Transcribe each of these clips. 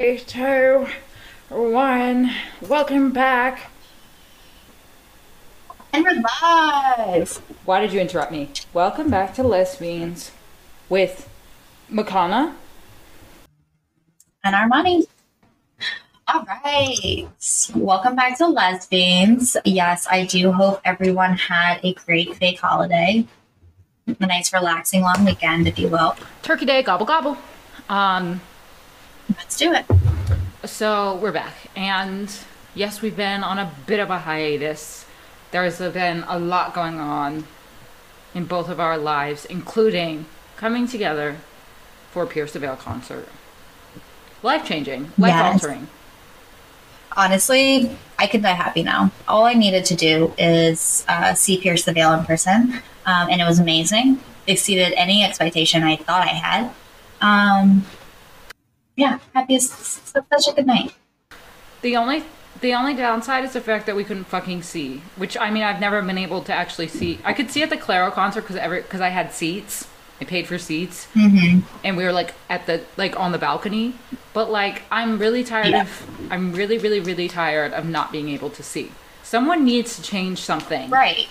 Three, two, one. Welcome back. And we're live. Why did you interrupt me? Welcome back to Lesbeans with Makana. And Armoni. All right. Welcome back to Lesbeans. Yes, I do hope everyone had a great fake holiday. A nice relaxing long weekend, if you will. Turkey Day, gobble gobble. Um, Let's do it. so we're back, and yes, we've been on a bit of a hiatus. There's been a lot going on in both of our lives, including coming together for a Pierce the Veil concert. Life changing, life Yes. altering. Honestly, I could die happy now. All I needed to do is uh, see Pierce the Veil in person, um, and it was amazing. Exceeded any expectation I thought I had. Um, yeah, happiest. Such a good night. The only the only downside is the fact that we couldn't fucking see. Which I mean, I've never been able to actually see. I could see at the Clairo concert because every because I had seats. I paid for seats, Mm-hmm. and we were like at the like on the balcony. But like, I'm really tired Yeah. of. I'm really, really, really tired of not being able to see. Someone needs to change something. Right.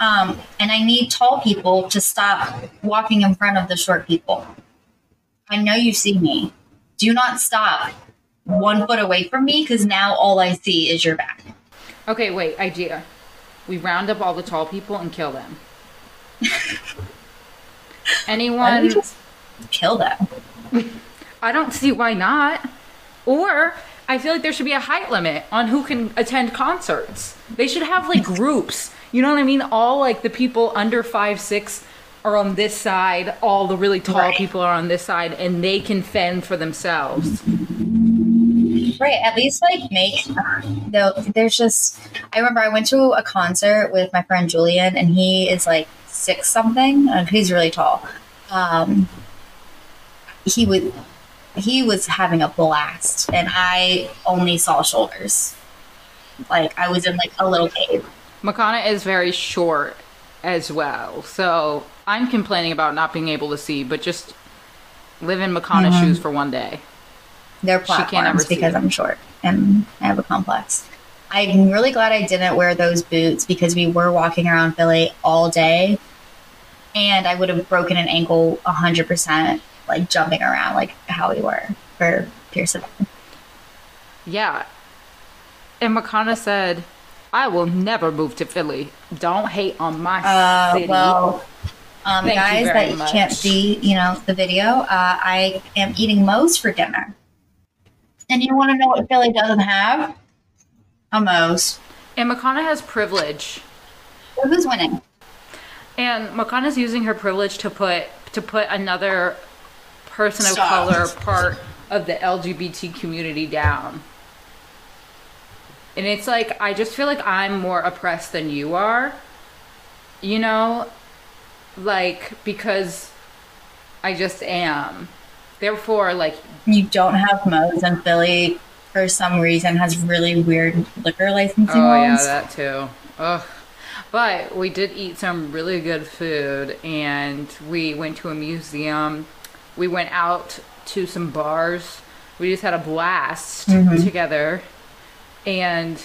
Um, and I need tall people to stop walking in front of the short people. I know you see me. Do not stop one foot away from me because now all I see is your back. Okay, wait. Idea. We round up all the tall people and kill them. Anyone? kill them? I don't see why not. Or I feel like there should be a height limit on who can attend concerts. They should have like groups. You know what I mean? All like the people under five six are on this side. All the really tall Right. people are on this side, and they can fend for themselves. Right. At least like make though. There's just. I remember I went to a concert with my friend Julian, and he is like six something. And he's really tall. Um, he would. He was having a blast, and I only saw shoulders. Like I was in like a little cave. Makana is very short as well, so I'm complaining about not being able to see, but just live in Makana's shoes for one day. They're She can't platforms because. I'm short and I have a complex. I'm really glad I didn't wear those boots because we were walking around Philly all day, and I would have broken an ankle hundred percent, like jumping around like how we were for Pearson. Yeah. And Makana said, I will never move to Philly. Don't hate on my Uh, city. well, um, you guys very that you much. can't see, you know, the video. Uh, I am eating Moe's for dinner, and you want to know what Philly doesn't have? A Moe's. and Makana has privilege. So who's winning? And Makana's using her privilege to put to put another person of color part of the LGBT community down. And it's like I just feel like I'm more oppressed than you are. You know? Like because I just am. Therefore, like you don't have Moe's and Philly for some reason has really weird liquor licensing Oh yeah, laws. that too. Ugh. But we did eat some really good food, and we went to a museum. We went out to some bars. We just had a blast Mm-hmm. together. And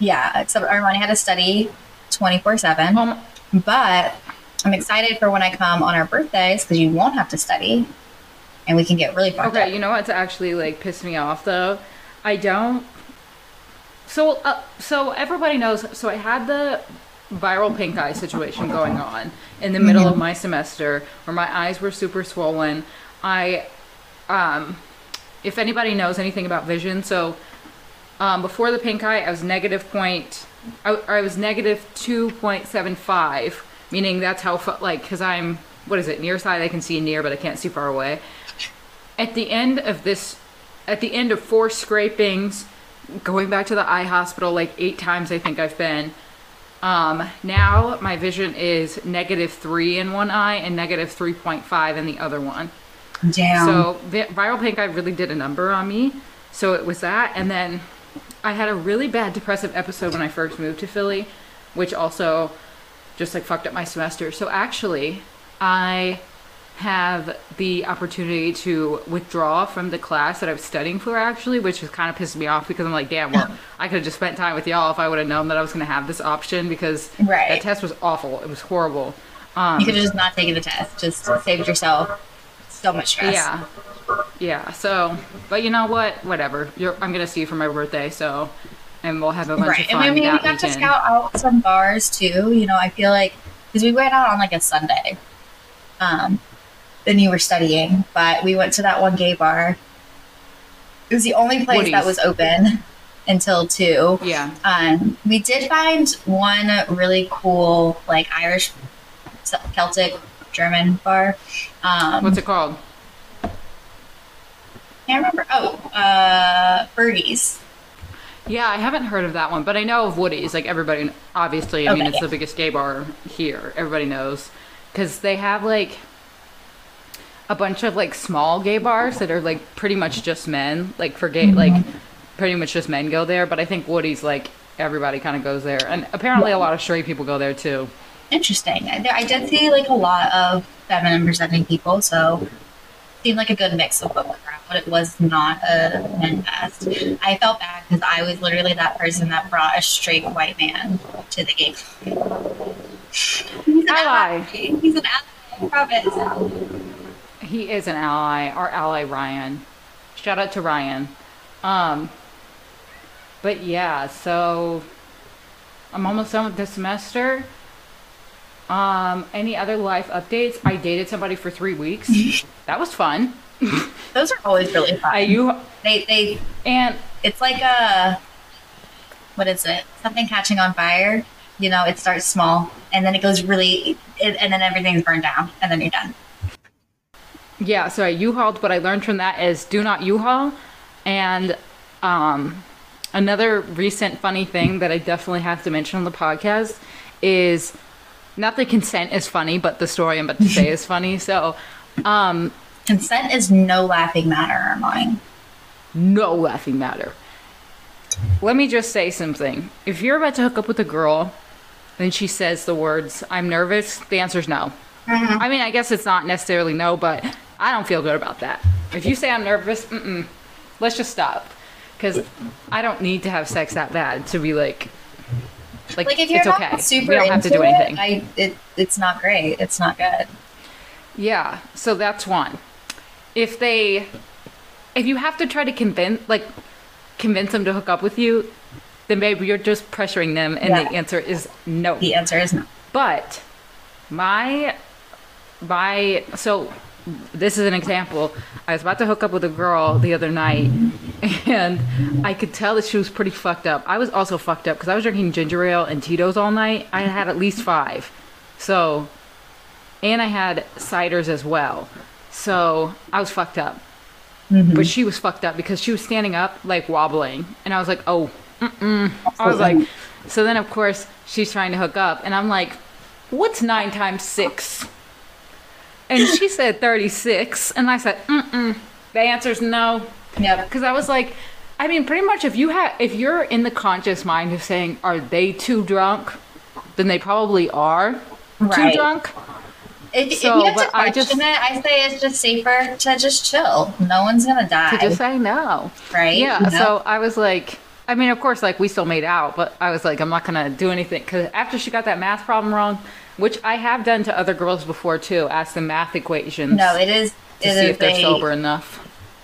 Yeah, except Armoni had to study 24 7. um, But I'm excited for when I come on our birthdays because you won't have to study and we can get really fucked okay, up. you know what's actually like pissed me off though? I don't. So, uh, so everybody knows. So I had the viral pink eye situation going on in the middle of my semester, where my eyes were super swollen. I, um, if anybody knows anything about vision, so um, before the pink eye, I was negative point. I, I was negative two point seven five, meaning that's how like because I'm what is it near nearsighted? I can see near, but I can't see far away. At the end of this, at the end of four scrapings, going back to the eye hospital like eight times, I think I've been. Um, now my vision is negative three in one eye and negative three point five in the other one. Damn. So vi- viral pink eye really did a number on me. So it was that, and then I had a really bad depressive episode when I first moved to Philly, which also just like fucked up my semester. So actually, I have the opportunity to withdraw from the class that I was studying for actually, which has kind of pissed me off because I'm like, damn, well, I could have just spent time with y'all if I would have known that I was going to have this option because Right. that test was awful. It was horrible. Um, You could have just not taken the test. Just saved yourself so much stress. Yeah. Yeah. So, but you know what? Whatever. You're, I'm gonna see you for my birthday, so, and we'll have a bunch Right. of And I mean, we got to scout out some bars too. You know, I feel like because we went out on like a Sunday, um, then you were studying, but we went to that one gay bar. It was the only place that was open until two. Yeah. Um, we did find one really cool, like Irish, Celtic, German bar. Um, What's it called? I can't remember. Oh, uh, Birdies. Yeah, I haven't heard of that one, but I know of Woody's. Like everybody, obviously, I mean, it's yeah. the biggest gay bar here. Everybody knows because they have like a bunch of like small gay bars that are like pretty much just men. Like for gay, like mm-hmm. pretty much just men go there. But I think Woody's like everybody kind of goes there, and apparently a lot of straight people go there too. Interesting. I, I did see like a lot of feminine presenting people, so seemed like a good mix of both crowd. It was not a men fest. I felt bad because I was literally that person that brought a straight white man to the gay club. He's an Ally. He's an ally. I promise. He is an ally, our ally Ryan. Shout out to Ryan. Um, but yeah, so I'm almost done with this semester. Um, any other life updates? I dated somebody for three weeks. that was fun. Those are always really fun. I you they they and it's like a what is it? Something catching on fire. You know, it starts small and then it goes really, it, and then everything's burned down, and then you're done. yeah, so I U-hauled. What I learned from that is do not U-haul. And um, another recent funny thing that I definitely have to mention on the podcast is not the consent is funny, but the story I'm about to say is funny. So, um, Consent is no laughing matter, Armoni. no laughing matter. Let me just say something. If you're about to hook up with a girl and she says the words, I'm nervous, the answer is no. Mm-hmm. I mean, I guess it's not necessarily no, but I don't feel good about that. If you say I'm nervous, mm-mm, let's just stop. Because I don't need to have sex that bad to be like, like, Like if you're it's not okay. super we don't have to do anything. it, I it, it's not great. It's not good. Yeah, so that's one. If they, if you have to try to convince, like, convince them to hook up with you, then maybe you're just pressuring them, and the answer is no. The answer is no. But my, my, so this is an example. I was about to hook up with a girl the other night, and I could tell that she was pretty fucked up. I was also fucked up because I was drinking ginger ale and Tito's all night. I had at least five. So, and I had ciders as well. So I was fucked up. Mm-hmm. But she was fucked up because she was standing up, like wobbling. And I was like, oh, mm-mm. I was like, so then of course she's trying to hook up. And I'm like, what's nine times six? And she said 36. And I said, mm-mm. The answer's no. Yep. Because I was like, I mean, pretty much if you have, if you're in the conscious mind of saying, are they too drunk? Then they probably are too drunk. If, So, if you have to I just- it, I say it's just safer to just chill. No one's gonna die, To just say no. right? Yeah. Know? So I was like, I mean, of course, like we still made out, but I was like, I'm not gonna do anything because after she got that math problem wrong, which I have done to other girls before too, ask them math equations no, it is. to It see is if they're a- sober enough.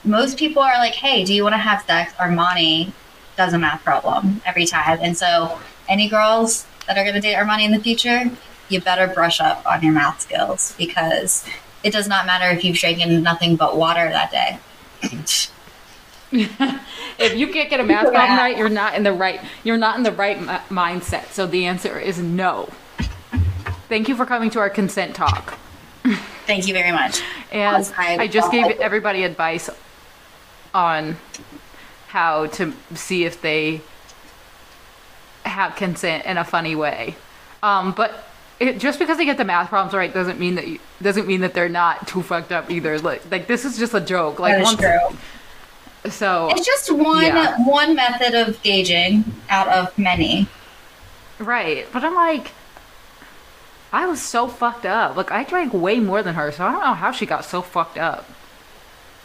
most people are like, "Hey, do you want to have sex?" Armoni does a math problem every time, and so any girls that are going to date Armoni in the future, you better brush up on your math skills because it does not matter if you've drinking nothing but water that day. If you can't get a math problem right, you're not in the right. You're not in the right mi- mindset. So the answer is no. Thank you for coming to our consent talk. Thank you very much. And I- I just gave everybody advice on how to see if they have consent in a funny way. Um, but it, just because they get the math problems right doesn't mean that you, doesn't mean that they're not too fucked up either. Like, like this is just a joke. Like once- true. so It's just one Yeah. one method of gauging out of many. right. But I'm like, I was so fucked up. Like I drank way more than her, so I don't know how she got so fucked up.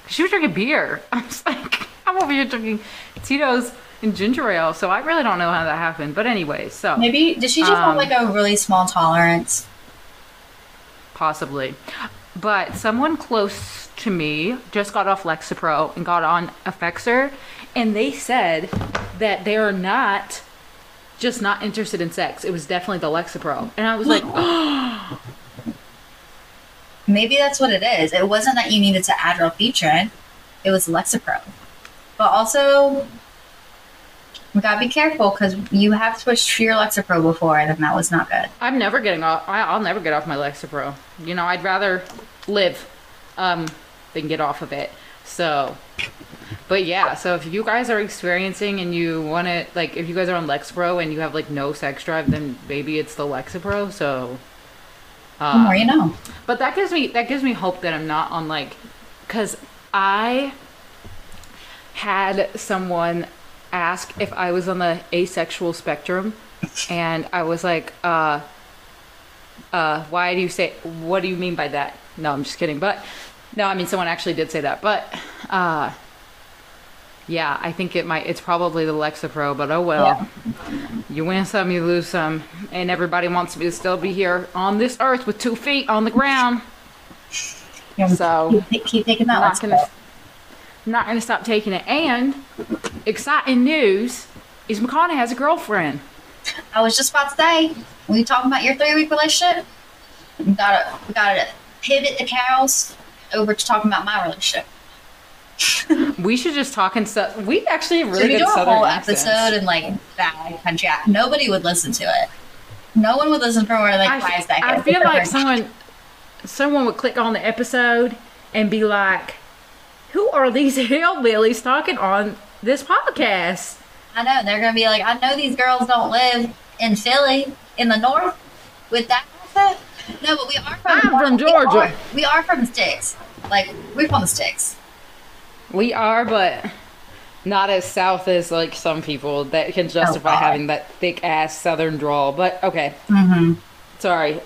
She was drinking beer. I was like, I'm over here drinking Tito's and ginger ale, so I really don't know how that happened. But anyway, so Maybe did she just have Um, like a really small tolerance? possibly. But someone close to me just got off Lexapro and got on Effexor, and they said that they are not just not interested in sex. It was definitely the Lexapro, and I was like, Maybe that's what it is. It wasn't that you needed to add real feature; it was Lexapro. But also, we gotta be careful because you have switched to your Lexapro before, and that was not good. I'm never getting off. I, I'll never get off my Lexapro. You know, I'd rather live um, than get off of it. So, but yeah. So if you guys are experiencing and you want to, like, if you guys are on Lexapro and you have like no sex drive, then maybe it's the Lexapro. So, The um, more you know. but that gives me that gives me hope that I'm not on like, because I had someone ask if I was on the asexual spectrum, and I was like, uh, uh, why do you say? What do you mean by that? No, I'm just kidding. But no, I mean someone actually did say that. But uh, yeah, I think it might. It's probably the Lexapro. But oh well. You win some, you lose some, and everybody wants me to still be here on this earth with two feet on the ground. Yeah. So Keep, keep taking that I'm not not gonna stop taking it. And exciting news is McConaughey has a girlfriend. I was just about to say, when you talking about your three week relationship, we gotta we gotta pivot the cows over to talking about my relationship. We should just talk and stuff. We actually really Should we do a whole accents. episode in like that country? Nobody would listen to it. No one would listen for more than like five seconds. I feel like someone, someone would click on the episode and be like, "Who are these hillbillies talking on this podcast?" I know they're gonna be like, I know these girls don't live in Philly in the north with that accent. No, but we are from. I'm from we Georgia. are- We are, from the sticks. Like we're from the sticks. We are, but not as south as like some people that can justify God. having that thick ass southern drawl. But okay, Mm-hmm. sorry.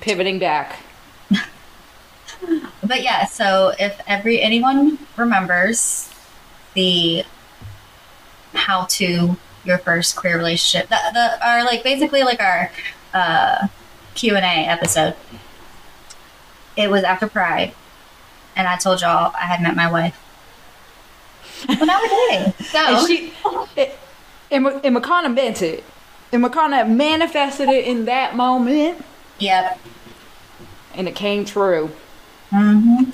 Pivoting back. But yeah, so if every anyone remembers the how to your first queer relationship, the, the our like basically like our uh, Q and A episode. It was after Pride, and I told y'all I had met my wife. Well, now we're dating. So And she, it, and, and Makana meant it. And Makana manifested it in that moment, yep. and it came true. Hmm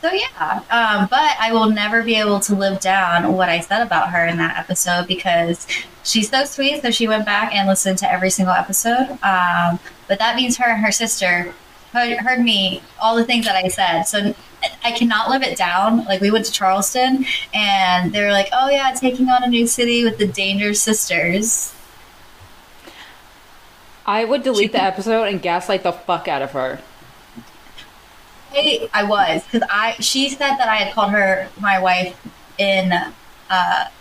So yeah, um, but I will never be able to live down what I said about her in that episode because she's so sweet. So she went back and listened to every single episode. Um, but that means her and her sister heard, heard me all the things that I said. So I cannot live it down. Like we went to Charleston, and they were like, "Oh yeah, taking on a new city with the Danger Sisters." I would delete the episode and gaslight the fuck out of her. I, I was because I she said that I had called her my wife in uh,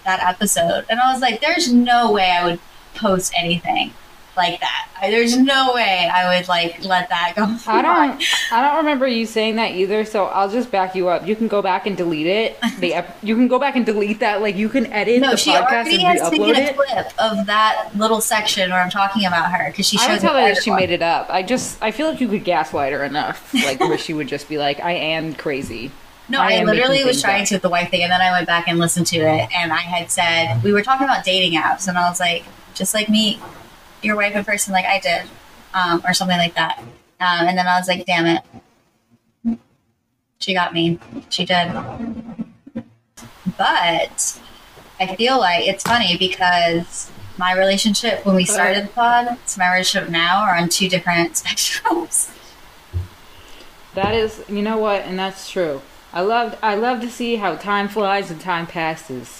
that episode, and I was like, "There's no way I would post anything like that. I, there's no way I would like let that go." I don't. I don't remember you saying that either. So I'll just back you up. You can go back and delete it. The ep- you can go back and delete that. Like you can edit No, the she podcast already and has taken a it. clip of that little section where I'm talking about her because she I would tell her that she made it up. I just I feel like you could gaslight her enough, like where she would just be like, "I am crazy." No, I I, literally was trying to with the wife thing, and then I went back and listened to it, and I had said we were talking about dating apps, and I was like, just like meet your wife in person, like I did, um, or something like that. Um, and then I was like, damn it, she got me. She did. But I feel like it's funny because my relationship when we started the pod to my relationship now are on two different spectrums. That is, you know what, and that's true. I love I love to see how time flies and time passes.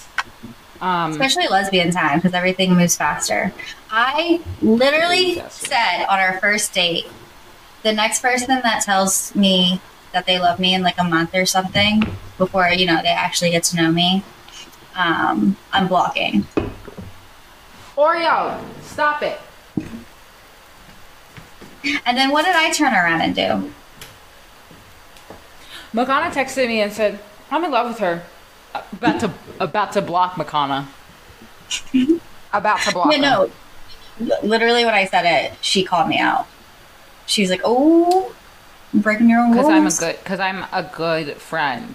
Um, especially lesbian time because everything moves faster. I literally Faster. said on our first date, the next person that tells me that they love me in like a month or something before you know they actually get to know me, um, I'm blocking. Oreo, stop it. And then what did I turn around and do? Makana texted me and said, "I'm in love with her." About to about to block Makana. About to block. Yeah, her. no. Literally, when I said it, she called me out. She was like, "Oh, breaking your own rules." Because I'm a good, because I'm a good friend.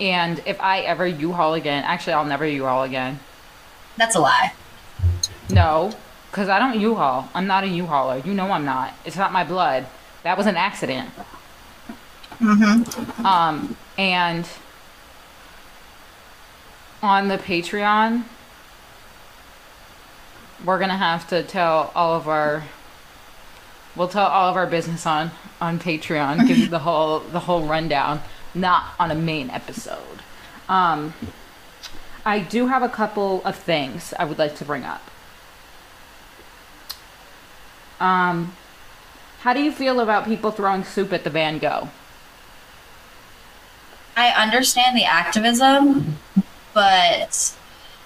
And if I ever U-Haul again, actually, I'll never U-Haul again. That's a lie. No, because I don't U-Haul. I'm not a U-Hauler. You know I'm not. It's not my blood. That was an accident. Mm-hmm. Um, and on the Patreon, we're gonna have to tell all of our. We'll tell all of our business on on Patreon. Give you the whole the whole rundown, not on a main episode. Um, I do have a couple of things I would like to bring up. Um, how do you feel about people throwing soup at the Van Gogh? I understand the activism, but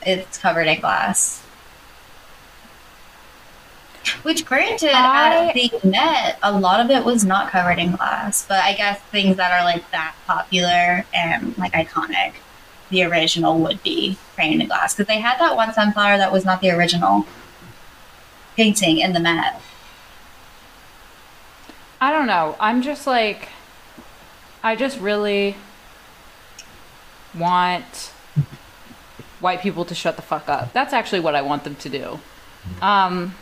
it's covered in glass. Which, granted, I- at the Met, a lot of it was not covered in glass. But I guess things that are like that popular and like iconic, the original would be framed in glass. Because they had that one sunflower that was not the original painting in the Met. I don't know. I'm just like, I just really want white people to shut the fuck up. That's actually what I want them to do. Um,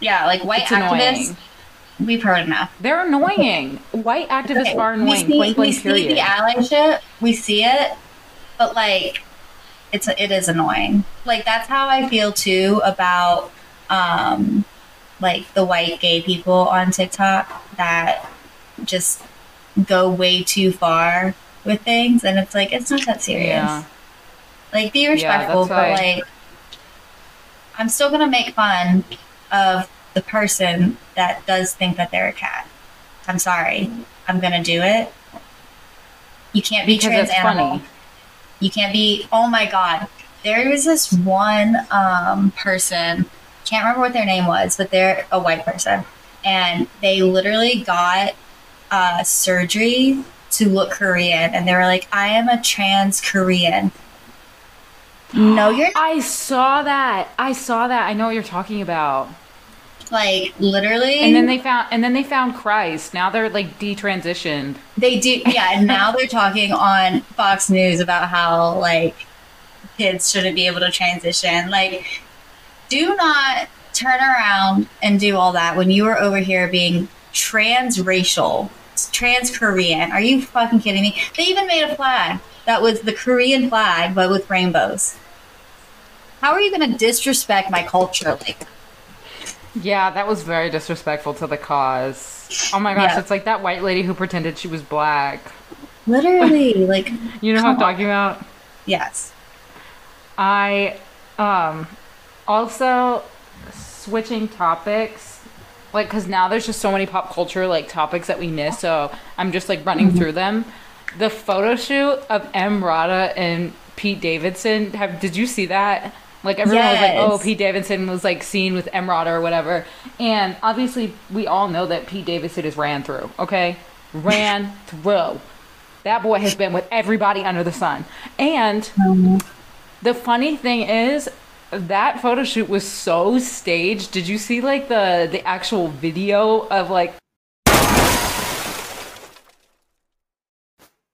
Yeah, like white activists, annoying. we've heard enough. They're annoying. White activists Okay, are we annoying. see, point we see period. the allyship, we see it, but like, it's it is annoying. Like that's how I feel too about um, like the white gay people on TikTok that just go way too far with things, and it's like it's not that serious. Yeah. Like be respectful, that's but why- like I'm still gonna make fun of the person that does think that they're a cat. I'm sorry. I'm gonna do it. You can't be Because trans animal. funny. You can't be oh my god. There was this one um, person, can't remember what their name was, but they're a white person. And they literally got uh, surgery to look Korean and they were like, I am a trans Korean. No, you're not. I saw that. I saw that. I know what you're talking about. Like literally, And then they found, and then they found Christ. Now they're like detransitioned. they do. Yeah, and now they're talking on Fox News about how like kids shouldn't be able to transition. Like, do not turn around and do all that when you are over here being transracial, trans Korean. Are you fucking kidding me? They even made a flag that was the Korean flag, but with rainbows. How are you going to disrespect my culture like that? Yeah, that was very disrespectful to the cause. Oh my gosh, Yeah. it's like that white lady who pretended she was black. Literally, like, You know what I'm on. talking about? yes. I um also switching topics like cuz now there's just so many pop culture like topics that we miss so I'm just like running through them. The photo shoot of Emrata and Pete Davidson have did you see that? Like everyone was like, "Oh, Pete Davidson was like seen with Rada or whatever." And obviously, we all know that Pete Davidson is ran through, okay? Ran through. That boy has been with everybody under the sun. And the funny thing is, that photo shoot was so staged. Did you see like the the actual video of like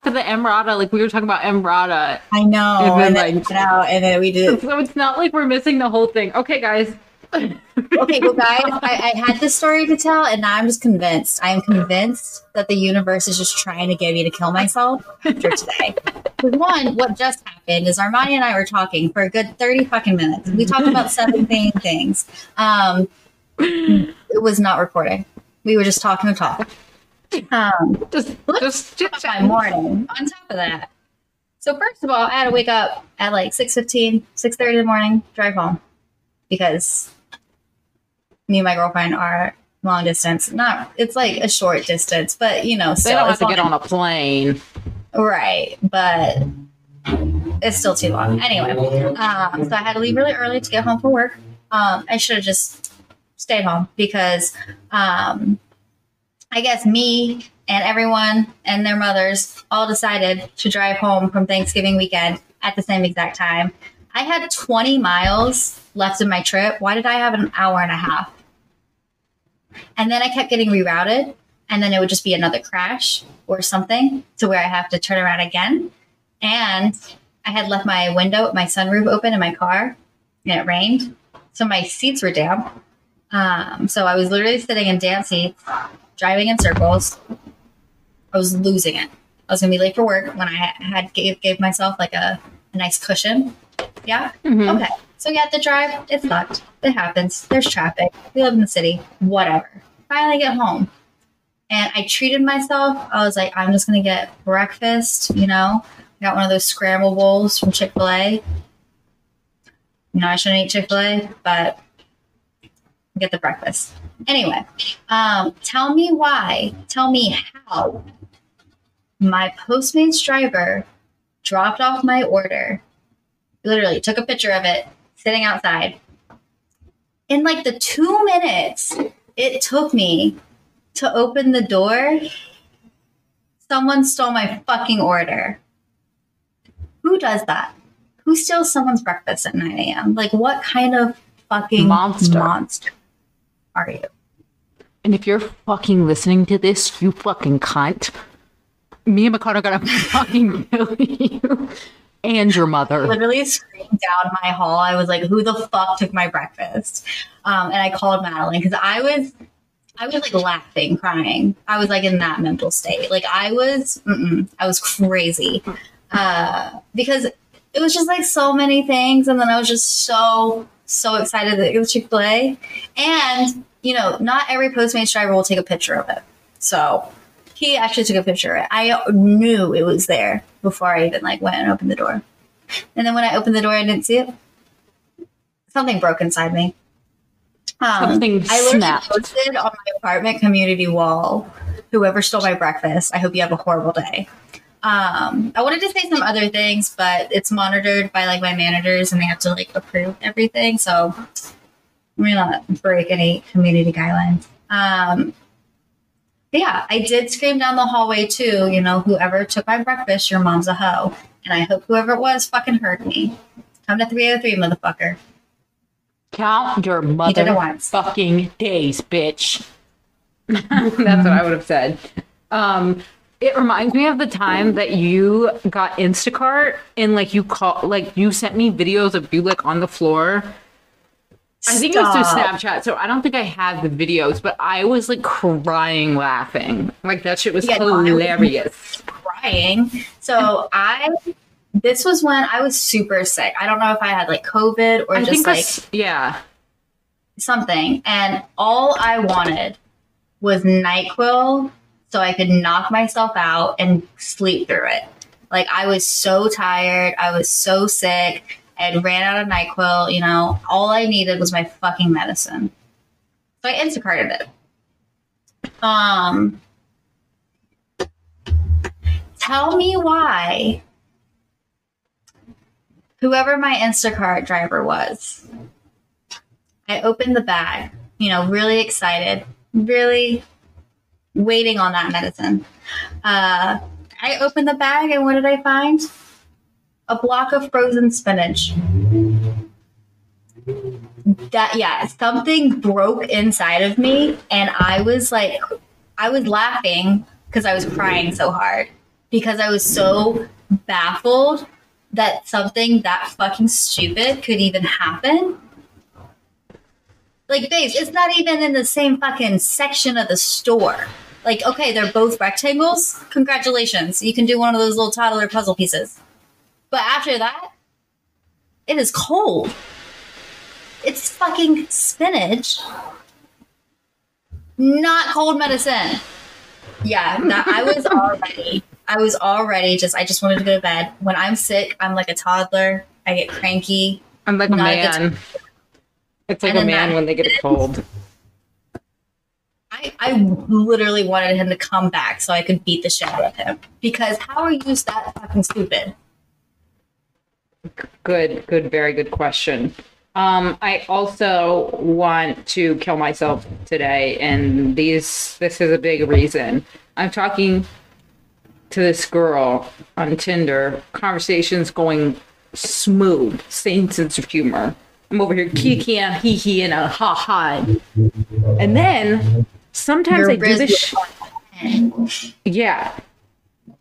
for the Emrata? Like we were talking about Emrata. I know. And then, And then, like- out, and then we did. So it's not like we're missing the whole thing. Okay, guys. Okay, well, guys, I, I had this story to tell, and now I'm just convinced. I am convinced that the universe is just trying to get me to kill myself after today. One, what just happened is Armoni and I were talking for a good 30 fucking minutes. We talked about seven thing things. Um, it was not recording. We were just talking to talk. Um, Just just my morning on top of that. So first of all, I had to wake up at like 6.15, 6.30 in the morning, drive home. Because me and my girlfriend are long distance. Not it's like a short distance, but you know, They still don't have to get on a plane. Right, but it's still too long. Anyway, um, so I had to leave really early to get home from work. Um, I should have just stayed home because um, I guess me and everyone and their mothers all decided to drive home from Thanksgiving weekend at the same exact time. I had 20 miles left of my trip. Why did I have an hour and a half? And then I kept getting rerouted, and then it would just be another crash or something to where I have to turn around again. And I had left my window, my sunroof open in my car, and it rained. So my seats were damp. Um, so I was literally sitting in damp seats, driving in circles. I was losing it. I was gonna be late for work when I had gave, gave myself like a, a nice cushion. Yeah. Mhm. Okay. So yeah, the drive it's sucked. It happens. There's traffic. We live in the city. Whatever. Finally get home, and I treated myself. I was like, I'm just gonna get breakfast. You know, I got one of those scramble bowls from Chick Fil A. You know, I shouldn't eat Chick Fil A, but get the breakfast. Anyway, um, tell me why. Tell me how my Postmates driver dropped off my order. Literally took a picture of it sitting outside. In like the two minutes it took me to open the door, someone stole my fucking order. Who does that? Who steals someone's breakfast at 9 a.m.? Like, what kind of fucking Monster. monster are you? And if you're fucking listening to this, you fucking cunt. Me and Mikado gotta fucking kill you. And your mother. literally screamed down my hall. I was like, "Who the fuck took my breakfast?" Um, and I called Madeline because I was, I was like laughing, crying. I was like in that mental state. Like I was, mm-mm, I was crazy uh, because it was just like so many things, and then I was just so so excited that it was Chick Fil A, and you know, not every Postmates driver will take a picture of it. So he actually took a picture of it. I knew it was there before I even like went and opened the door. And then when I opened the door, I didn't see it. Something broke inside me. Um, Something I literally posted on my apartment community wall. Whoever stole my breakfast, I hope you have a horrible day. Um, I wanted to say some other things, but it's monitored by like my managers, and they have to like approve everything. So I'm gonna not break any community guidelines. Um, yeah, I did scream down the hallway too. You know, whoever took my breakfast, your mom's a hoe. And I hope whoever it was fucking heard me. Come to 303, motherfucker. Count your did it mother once. fucking days, bitch. That's what I would have said. Um, it reminds me of the time that you got Instacart and like you call like you sent me videos of you like on the floor. I think it was through Snapchat, so I don't think I have the videos, but I was like crying laughing. Like that shit was Yeah, no, was- hilarious. Crying. So I, this was when I was super sick. I don't know if I had like COVID or I just think like yeah. something. And all I wanted was NyQuil so I could knock myself out and sleep through it. Like I was so tired. I was so sick. I ran out of NyQuil. You know, all I needed was my fucking medicine. So I Instacarted it. Um, tell me why whoever my Instacart driver was, I opened the bag, you know, really excited, really waiting on that medicine. Uh, I opened the bag, and what did I find? A block of frozen spinach. That, yeah, something broke inside of me, and I was like, I was laughing because I was crying so hard because I was so baffled that something that fucking stupid could even happen. Like, it's not even in the same fucking section of the store. Like, okay, they're both rectangles. Congratulations. You can do one of those little toddler puzzle pieces. But after that, it is cold. It's fucking spinach. Not cold medicine. Yeah, that I was already I was already just I just wanted to go to bed. When I'm sick, I'm like a toddler. I get cranky. I'm like a Not a man. It's like And a man that- when they get a cold. I, I literally wanted him to come back so I could beat the shit out of him. Because how are you that fucking stupid? Good, good, very good question. Um, I also want to kill myself today, and these this is a big reason. I'm talking to this girl on Tinder. Conversations going smooth, same sense of humor. I'm over here kikiing, hee hee, and a ha ha. And then sometimes Your I do this. Sh- yeah.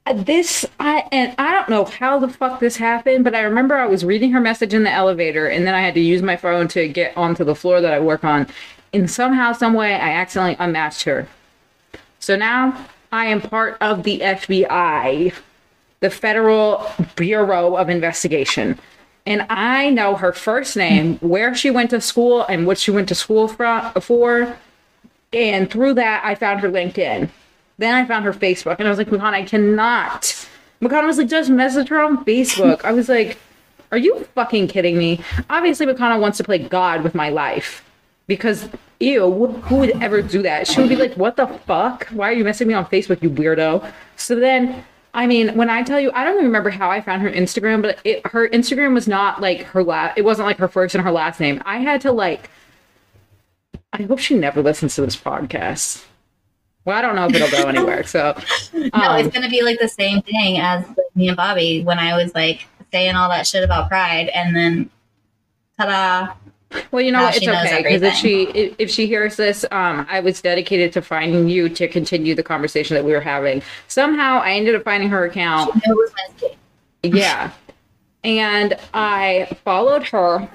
Uh, This I and I don't know how the fuck this happened, but I remember I was reading her message in the elevator, and then I had to use my phone to get onto the floor that I work on, and somehow, some way, I accidentally unmatched her. So now I am part of the FBI, the Federal Bureau of Investigation. And I know her first name, where she went to school, and what she went to school from, for. And through that, I found her LinkedIn. Then I found her Facebook, and I was like, Makana, I cannot. Makana was like, just message her on Facebook. I was like, are you fucking kidding me? Obviously, Makana wants to play God with my life. Because, ew, who would ever do that? She would be like, what the fuck? Why are you messaging me on Facebook, you weirdo? So then, I mean, when I tell you, I don't even remember how I found her Instagram, but it, her Instagram was not like her last, it wasn't like her first and her last name. I had to like, I hope she never listens to this podcast. Well, I don't know if it'll go anywhere. So, No, um, it's gonna be like the same thing as me and Bobby when I was like saying all that shit about pride, and then, ta-da! Well, you know what? It's okay because if she if, she hears this, um, I was dedicated to finding you to continue the conversation that we were having. Somehow, I ended up finding her account. It was Wednesday. Yeah, and I followed her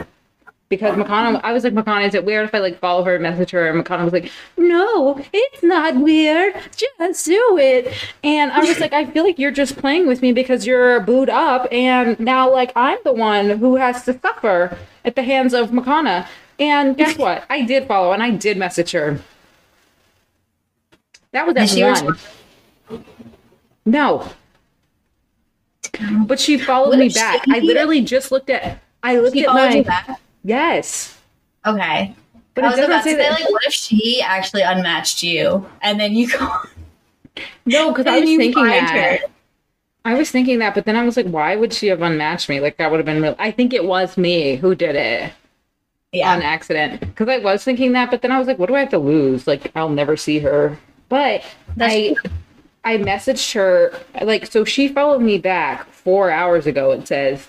because Makana. I was like, Makana, is it weird if I like follow her and message her? And Makana was like, No, it's not weird. Just do it. And I was like, I feel like you're just playing with me because you're booed up, and now like I'm the one who has to suffer at the hands of Makana. And guess what? I did follow and I did message her. That was Did at she one. respond? No. But she followed What me back. I literally just looked at I looked She at my. Yes. Okay. But I was about to say that like, what if she actually unmatched you, and then you go, No, because I was thinking that. her? I was thinking that, but then I was like, why would she have unmatched me? Like that would have been real. I think it was me who did it Yeah. on accident. Because I was thinking that, but then I was like, what do I have to lose? Like I'll never see her. But That's I I messaged her like so she followed me back four hours ago, it says.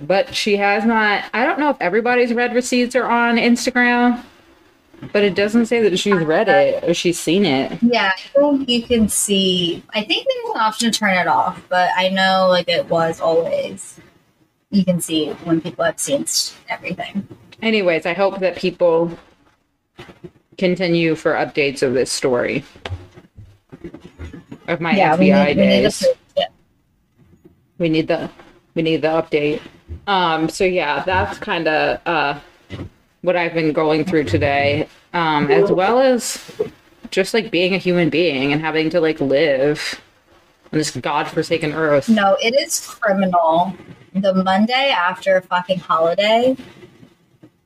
But she has not I don't know if everybody's read receipts are on Instagram. But it doesn't say that she's read it or she's seen it. Yeah, I think you can see. I think there's an option to turn it off, but I know like it was always. You can see when people have seen everything. Anyways, I hope that people continue for updates of this story of my FBI we need, we need days. to. Yeah. we need the we need the update. Um, so yeah, that's kind of uh, what I've been going through today, um, as well as just like being a human being and having to like live on this godforsaken earth. No, it is criminal. The Monday after a fucking holiday,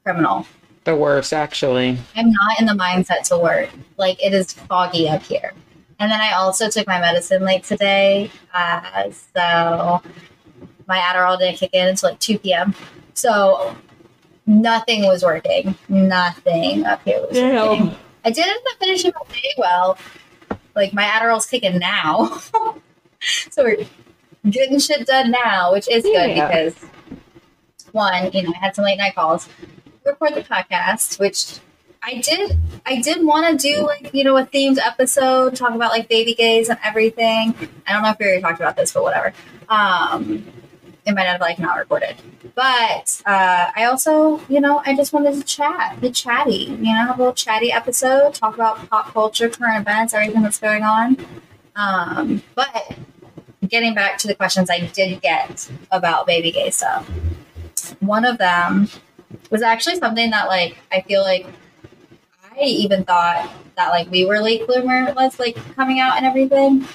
criminal. The worst, actually. I'm not in the mindset to work. Like it is foggy up here. And then I also took my medicine late today. Uh, so my Adderall didn't kick in until like 2 p.m. So nothing was working. Nothing up here was working. I did end up finishing my day well. Like my Adderall's kicking now. so we're getting shit done now, which is good Yeah. because one, you know, I had some late night calls, record the podcast, which I did I did want to do like, you know, a themed episode, talk about like baby gays and everything. I don't know if we already talked about this, but whatever. Um it might have like not recorded. But uh, I also, you know, I just wanted to chat, be chatty, you know, a little chatty episode, talk about pop culture, current events, everything that's going on. Um, but getting back to the questions I did get about baby gay stuff, one of them was actually something that, like, I feel like I even thought that, like, we were late bloomer, was like coming out and everything.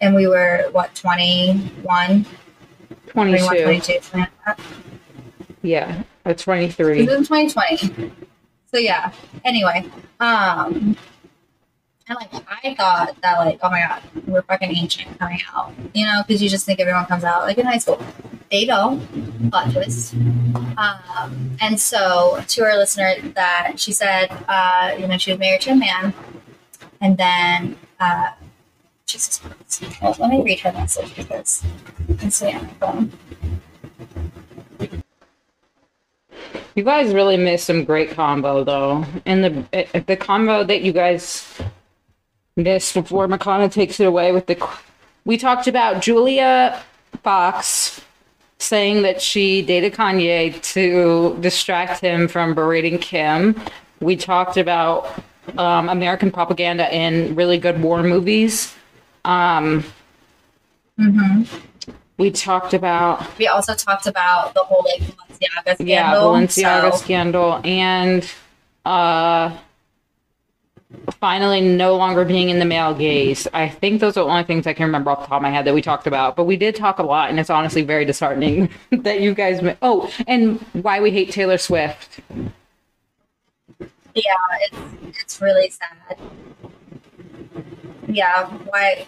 And we were, what, 21, 21, 22. 22, something like that. Yeah, at It 23. was in 2020. So yeah. Anyway, um, And like I thought that like, oh my god, we're fucking ancient coming out. You know, because you just think everyone comes out like in high school. They don't. Plot twist. Um, and so to our listener that she said, uh, you know, she was married to a man and then uh Jesus Christ. Let me read her message because it's on my phone. You guys really missed some great combo though, and the eh, the combo that you guys missed before Makana takes it away with the. We talked about Julia Fox saying that she dated Kanye to distract him from berating Kim. We talked about um, American propaganda in really good war movies. Um, hmm we talked about We also talked about the whole like Balenciaga scandal. yeah Balenciaga so- scandal and uh finally no longer being in the male gaze. I think those are the only things I can remember off the top of my head that we talked about. But we did talk a lot, and it's honestly very disheartening that you guys. mi- Oh, and why we hate Taylor Swift. Yeah, it's it's really sad. Yeah, why?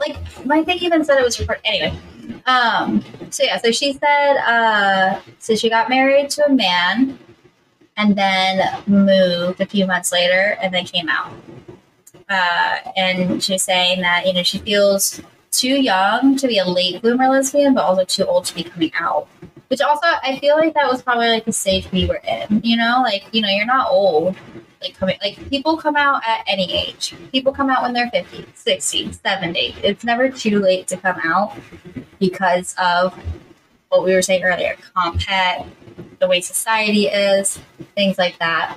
Like my thing even said it was recorded. Anyway, um. So yeah, so she said, uh, so she got married to a man, and then moved a few months later, and then came out. Uh, and she was saying that you know she feels too young to be a late bloomer lesbian, but also too old to be coming out. Which also, I feel like that was probably like the stage we were in. You know, like you know, you're not old. Coming, like people come out at any age. People come out when they're 50, 60, 70. It's never too late to come out because of what we were saying earlier, compet, the way society is, things like that.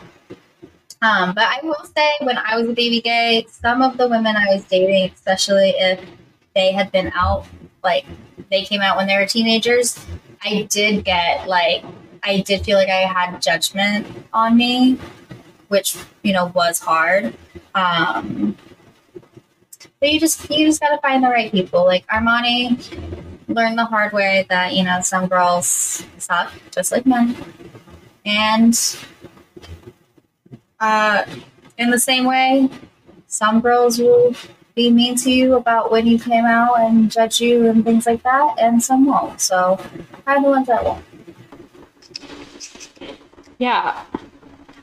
Um, but I will say, when I was a baby gay, some of the women I was dating, especially if they had been out, like they came out when they were teenagers, I did get like, I did feel like I had judgment on me, which you know was hard. Um, but you just you just gotta find the right people. Like Armoni learned the hard way that you know some girls suck just like men, and uh, in the same way, some girls will be mean to you about when you came out and judge you and things like that, and some won't. So find the ones that won't. Yeah.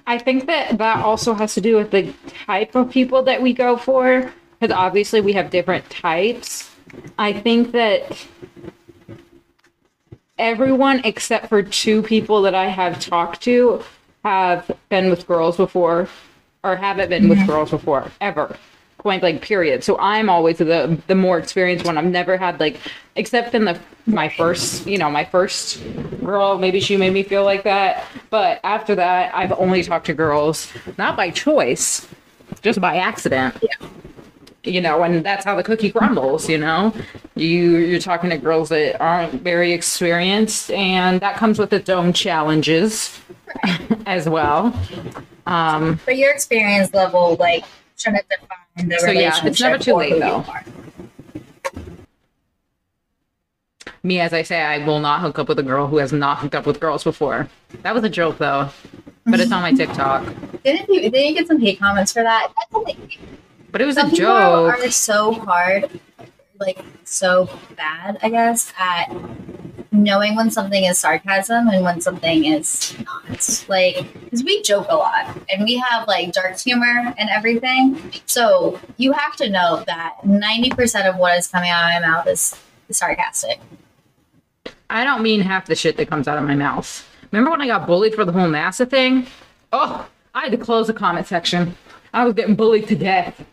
I think that that also has to do with the type of people that we go for, because obviously we have different types. I think that everyone except for two people that I have talked to have been with girls before, or haven't been with mm-hmm. girls before, ever. Point blank, period. So I'm always the the more experienced one. I've never had like, except in the my first, you know, my first girl. Maybe she made me feel like that, but after that, I've only talked to girls, not by choice, just by accident. Yeah. You know, and that's how the cookie crumbles. You know, you you're talking to girls that aren't very experienced, and that comes with its own challenges as well. Um, But your experience level, like, shouldn't define the So, yeah, it's never too late, though. are. Me, as I say, I will not hook up with a girl who has not hooked up with girls before. That was a joke, though, but it's on my TikTok. Didn't you? Didn't you get some hate comments for that? That's the thing. But it was Some a people joke. are so hard, like so bad, I guess, at knowing when something is sarcasm and when something is not. Like, because we joke a lot and we have like dark humor and everything. So you have to know that 90% of what is coming out of my mouth is sarcastic. I don't mean half the shit that comes out of my mouth. Remember when I got bullied for the whole NASA thing? Oh, I had to close the comment section. I was getting bullied to death.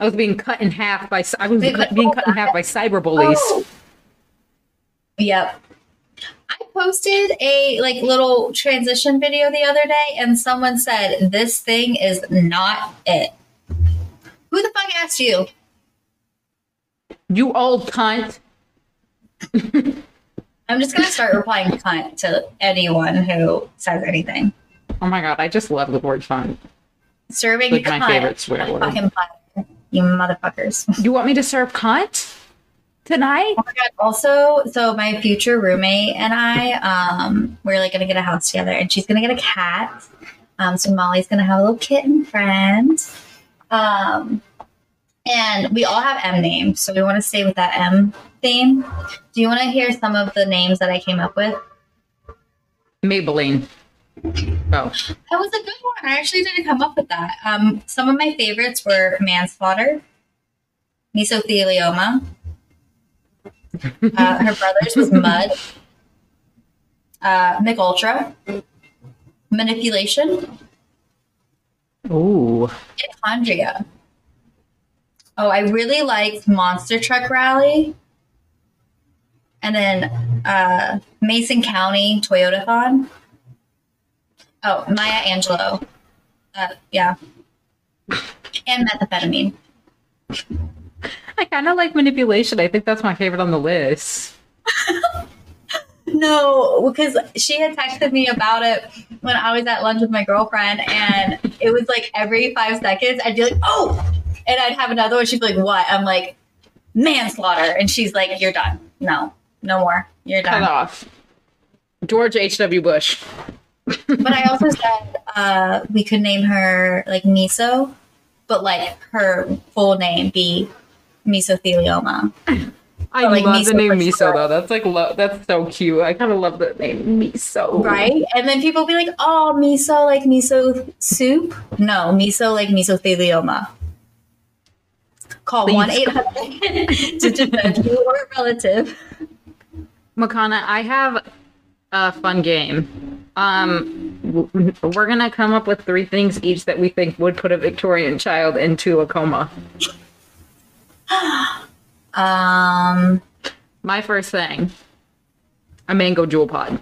I was being cut in half by I was cut- being cut in oh, half by cyber bullies. Oh. Yep. I posted a like little transition video the other day and someone said this thing is not it. Who the fuck asked you? You old cunt. I'm just gonna start replying cunt to anyone who says anything. Oh my god, I just love the word cunt. Serving Like my favorite swear word. fucking platter, you motherfuckers. You want me to serve cunt tonight? Oh my god! Also, so my future roommate and I, um, we're like gonna get a house together, and she's gonna get a cat. Um, so Molly's gonna have a little kitten friend, Um, and we all have M names, so we want to stay with that M theme. Do you want to hear some of the names that I came up with? Maybelline. Oh, That was a good one. I actually didn't come up with that. Um, some of my favorites were manslaughter, mesothelioma. Uh, her brother's was mud. Uh, Mich Ultra, manipulation, ooh, mitochondria. Oh, I really liked Monster Truck Rally. And then uh, Mason County Toyotathon. Oh, Maya Angelou. Uh, yeah. And methamphetamine. I kind of like manipulation. I think that's my favorite on the list. No, because she had texted me about it when I was at lunch with my girlfriend, and it was like every five seconds, I'd be like, oh, and I'd have another one. She'd be like, what? I'm like, manslaughter. And she's like, you're done. No, no more. You're done. Cut off. George H.W. Bush. But I also said uh, we could name her like Miso, but like her full name be mesothelioma. I Or, like, love miso the name Miso sure. though. That's like lo- that's so cute. I kind of love the name Miso. Right? And then people be like, oh, miso like miso soup? No, miso like mesothelioma. Call 1 800 to defend you or a relative. Makana, I have a fun game. Um, we're gonna come up with three things each that we think would put a Victorian child into a coma. Um, My first thing, a mango Juul pod.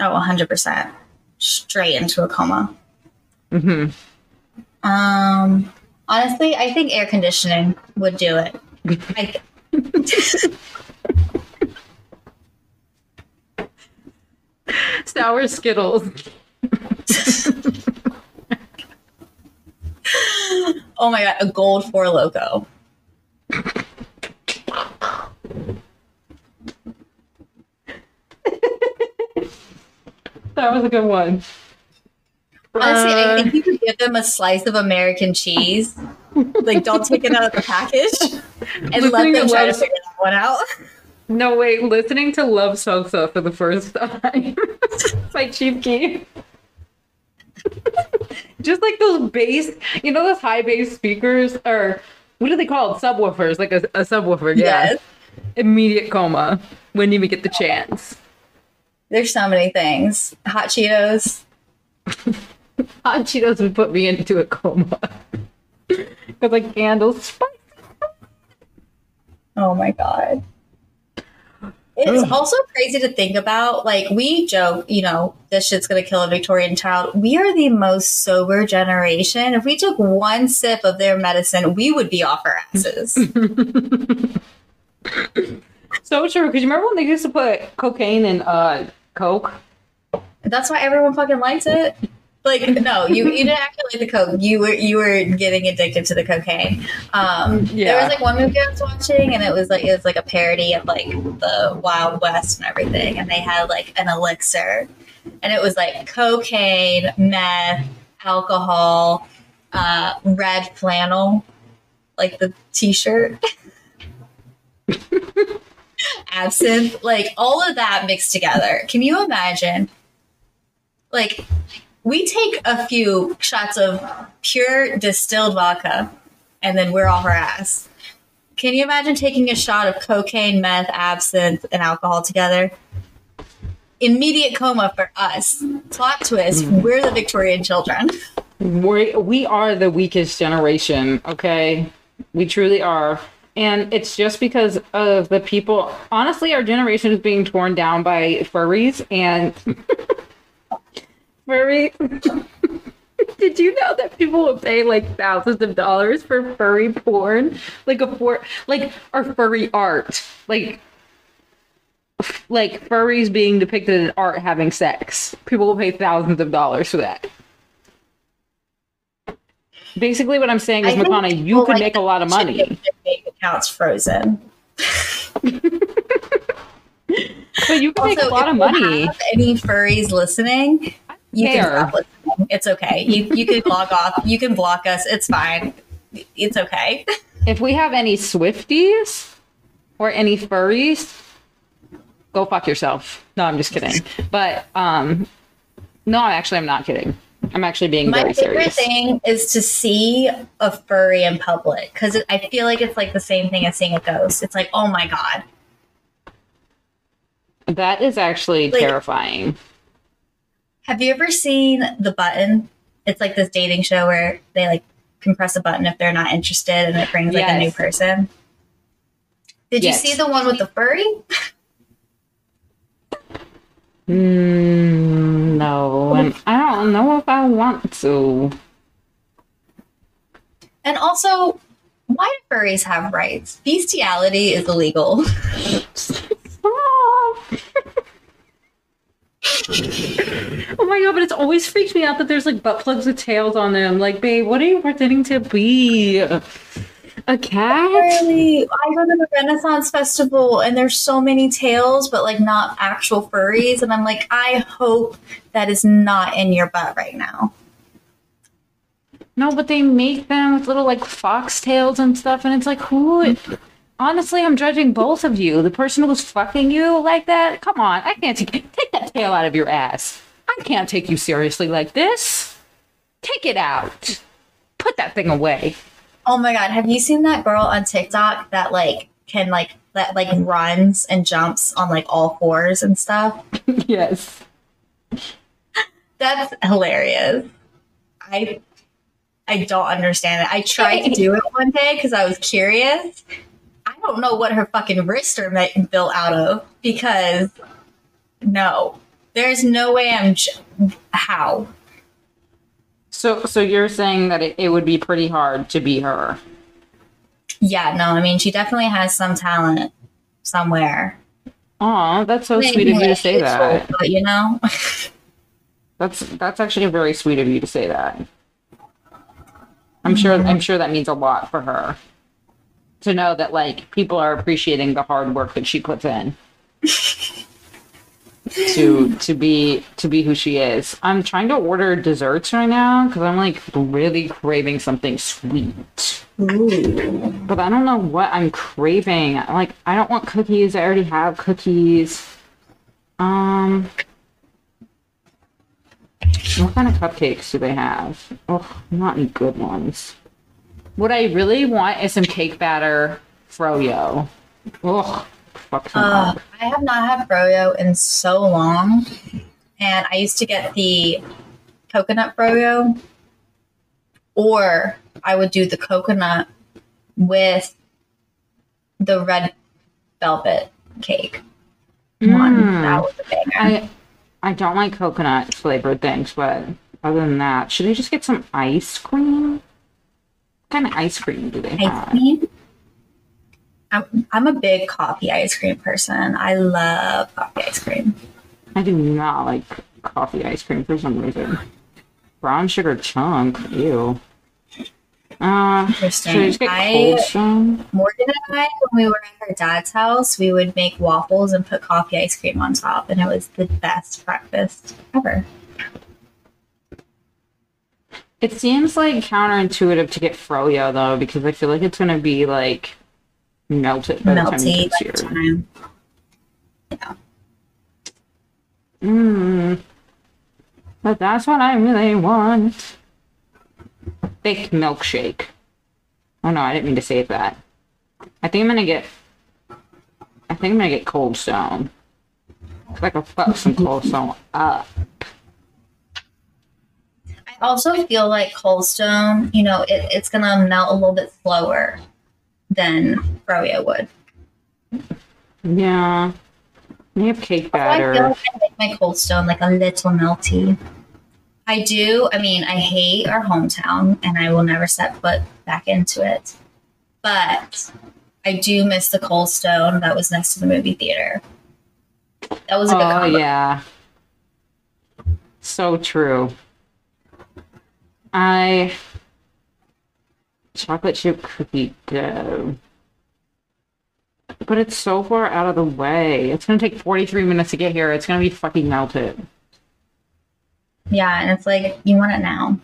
oh, 100%. Straight into a coma. hmm Um, honestly, I think air conditioning would do it. I, Sour Skittles. oh my god, a gold Four Loko. That was a good one. Honestly, I Uh, think you could give them a slice of American cheese. Like, don't take it out of the package and let them try to figure that one out. No, wait, listening to Love Sosa for the first time. it's like Chief Keef. Just like those bass, you know, those high bass speakers, or what are they called? Subwoofers, like a, a subwoofer. Yeah. Yes. Immediate coma. Wouldn't even get the chance. There's so many things. Hot Cheetos. Hot Cheetos would put me into a coma. Because like candles. spice. Oh my god. It's also crazy to think about. Like, we joke, you know, this shit's gonna kill a Victorian child. We are the most sober generation. If we took one sip of their medicine, we would be off our asses. So true. Because you remember when they used to put cocaine in uh, Coke? That's why everyone fucking likes it. Like, no, you, you didn't actually like the coke. You were you were getting addicted to the cocaine. Um, There was like one movie I was watching, and it was like it was like a parody of like the Wild West and everything, and they had like an elixir, and it was like cocaine, meth, alcohol, uh, red flannel, like the T-shirt. absinthe, like all of that mixed together. Can you imagine? Like, we take a few shots of pure distilled vodka and then we're off our ass. Can you imagine taking a shot of cocaine, meth, absinthe, and alcohol together? Immediate coma for us. Plot twist: mm-hmm. We're the Victorian children. we we are the weakest generation okay we truly are and it's just because of the people honestly our generation is being torn down by furries and furry did you know that people will pay like thousands of dollars for furry porn like a for like or furry art like like furries being depicted in art having sex people will pay thousands of dollars for that Basically, what I'm saying is, Makana, you could like make a lot of money. accounts frozen. But you can make a lot of money. have any furries listening, you care. can. It's okay. You you can log off. You can block us. It's fine. it's okay. If we have any Swifties or any furries, go fuck yourself. No, I'm just kidding. But um, no, actually, I'm not kidding. I'm actually being serious. My very favorite serious. thing is to see a furry in public because I feel like it's like the same thing as seeing a ghost. It's like, oh my god. That is actually Like- terrifying. Have you ever seen the button? It's like this dating show where they like can press a button if they're not interested and it brings like a new person. Did Yes. you see the one with the furry? Mm, no, and I don't know if I want to. And also, why do furries have rights? Bestiality is illegal. Oh my god, but it's always freaked me out that there's like butt plugs with tails on them. Like, babe, what are you pretending to be? A cat? Really, I go to the Renaissance Festival and there's so many tails, but like not actual furries. And I'm like, I hope that is not in your butt right now. No, but they make them with little like foxtails and stuff, and it's like, who? Honestly, I'm judging both of you. The person who's fucking you like that. Come on, I can't take take that tail out of your ass. I can't take you seriously like this. Take it out. Put that thing away. Oh my god, have you seen that girl on TikTok that like can like that like runs and jumps on like all fours and stuff? yes. That's hilarious. I I don't understand it. I tried to do it one day because I was curious. I don't know what her fucking wrists are ma- built out of because no, there's no way I'm. J- how? So, so you're saying that it, it would be pretty hard to be her? Yeah, no. I mean, she definitely has some talent somewhere. Aw, that's so sweet of you to say that. But you know, That's that's actually very sweet of you to say that. I'm sure I'm sure that means a lot for her to know that like people are appreciating the hard work that she puts in to to be to be who she is. I'm trying to order desserts right now because I'm like really craving something sweet. But I don't know what I'm craving. Like I don't want cookies. I already have cookies. Um what kind of cupcakes do they have? Oh, not any good ones. What I really want is some cake batter froyo. Ugh, fuck Uh. I have not had froyo in so long, and I used to get the coconut froyo, or I would do the coconut with the red velvet cake one. Mm. That was a banger. I I don't like coconut flavored things, but other than that, should I just get some ice cream? What kind of ice cream do they ice have? cream. I'm, I'm a big coffee ice cream person. I love coffee ice cream. I do not like coffee ice cream for some reason. Brown sugar chunk, ew. Uh, Interesting. I just get I- cold stone? Morgan and I, when we were at her dad's house, we would make waffles and put coffee ice cream on top, and it was the best breakfast ever. It seems like counterintuitive to get froyo though, because I feel like it's gonna be like melted by the time it Melty gets by here. the time. Mm. But that's what I really want. Thick milkshake. Oh no, I didn't mean to say that. I think I'm gonna get. I think I'm gonna get cold stone. I can fuck some cold stone up. I also feel like Cold Stone, you know, it, it's gonna melt a little bit slower than froyo would. Yeah. You have cake So I feel batter. like I make my Cold Stone like a little melty. I do. I mean, I hate our hometown, and I will never set foot back into it. But I do miss the Cold Stone that was next to the movie theater. That was a good Oh yeah. So true. I chocolate chip cookie dough. But it's so far out of the way. It's gonna take 43 minutes to get here. It's gonna be fucking melted. Yeah, and it's like you want it now.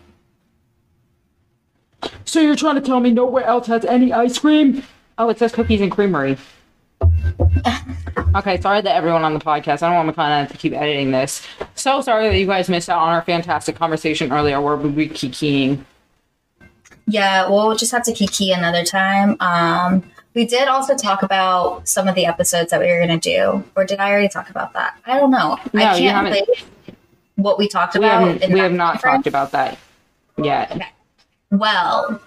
So you're trying to tell me nowhere else has any ice cream? Oh, it says cookies and creamery. okay, sorry that everyone on the podcast. I don't want Makana to keep editing this. So sorry that you guys missed out on our fantastic conversation earlier where we were kikiing. Yeah, we'll just have to kiki another time. Um, we did also talk about some of the episodes that we were going to do, or did I already talk about that? I don't know. No, I can't what we talked We about. we have not talked about that yet. Well,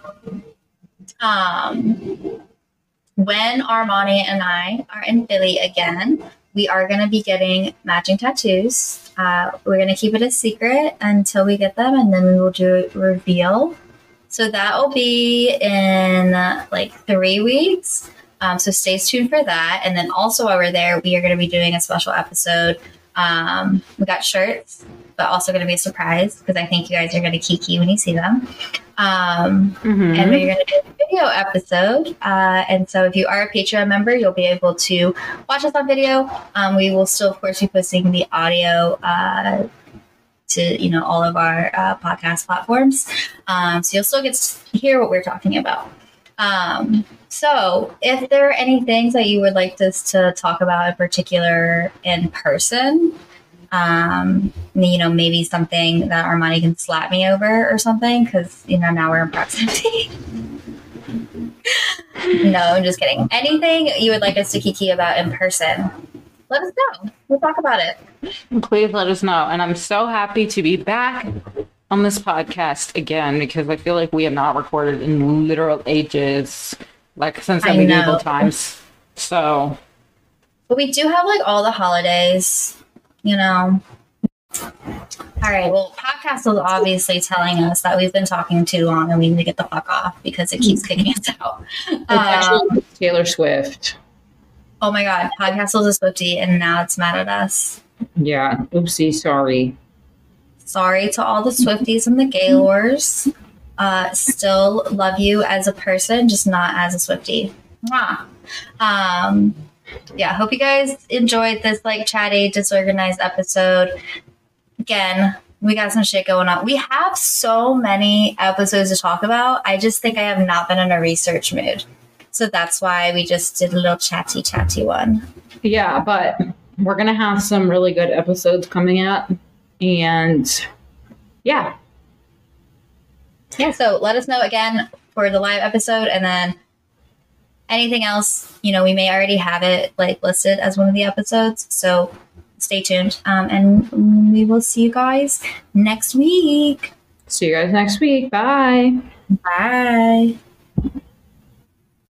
um, when Armoni and I are in Philly again, we are going to be getting matching tattoos. Uh, we're going to keep it a secret until we get them, and then we will do a reveal. So that will be in uh, like three weeks. Um, so stay tuned for that. And then also while we're there, we are going to be doing a special episode. Um, we got shirts, but also going to be a surprise because I think you guys are going to kiki when you see them. Um, Mhm. and we're going to do a video episode. Uh, and so if you are a Patreon member, you'll be able to watch us on video. Um, we will still, of course, be posting the audio uh, to you know all of our uh, podcast platforms. Um, so you'll still get to hear what we're talking about. Um, so if there are any things that you would like us to talk about in particular in person, um, you know, maybe something that Armoni can slap me over or something, because you know now we're in proximity. no, I'm just kidding. Anything you would like us to kiki about in person, let us know. We'll talk about it. Please let us know. And I'm so happy to be back on this podcast again because I feel like we have not recorded in literal ages, like since the medieval times. So But we do have like all the holidays, you know. All right. Well, podcast is obviously telling us that we've been talking too long and we need to get the fuck off because it keeps kicking us out. Um, Taylor Swift. oh my god, podcast is a Swifty and now it's mad at us. Yeah. Oopsie. Sorry. Sorry to all the Swifties and the Gaylors. Uh, still love you as a person, just not as a Swifty. Mwah. Um, yeah, hope you guys enjoyed this like chatty, disorganized episode. Again, we got some shit going on. We have so many episodes to talk about. I just think I have not been in a research mood. So that's why we just did a little chatty, chatty one. Yeah, but we're gonna have some really good episodes coming up, and yeah, yeah so let us know again for the live episode and then anything else you know we may already have it like listed as one of the episodes so stay tuned um, and we will see you guys next week see you guys next week. Bye. bye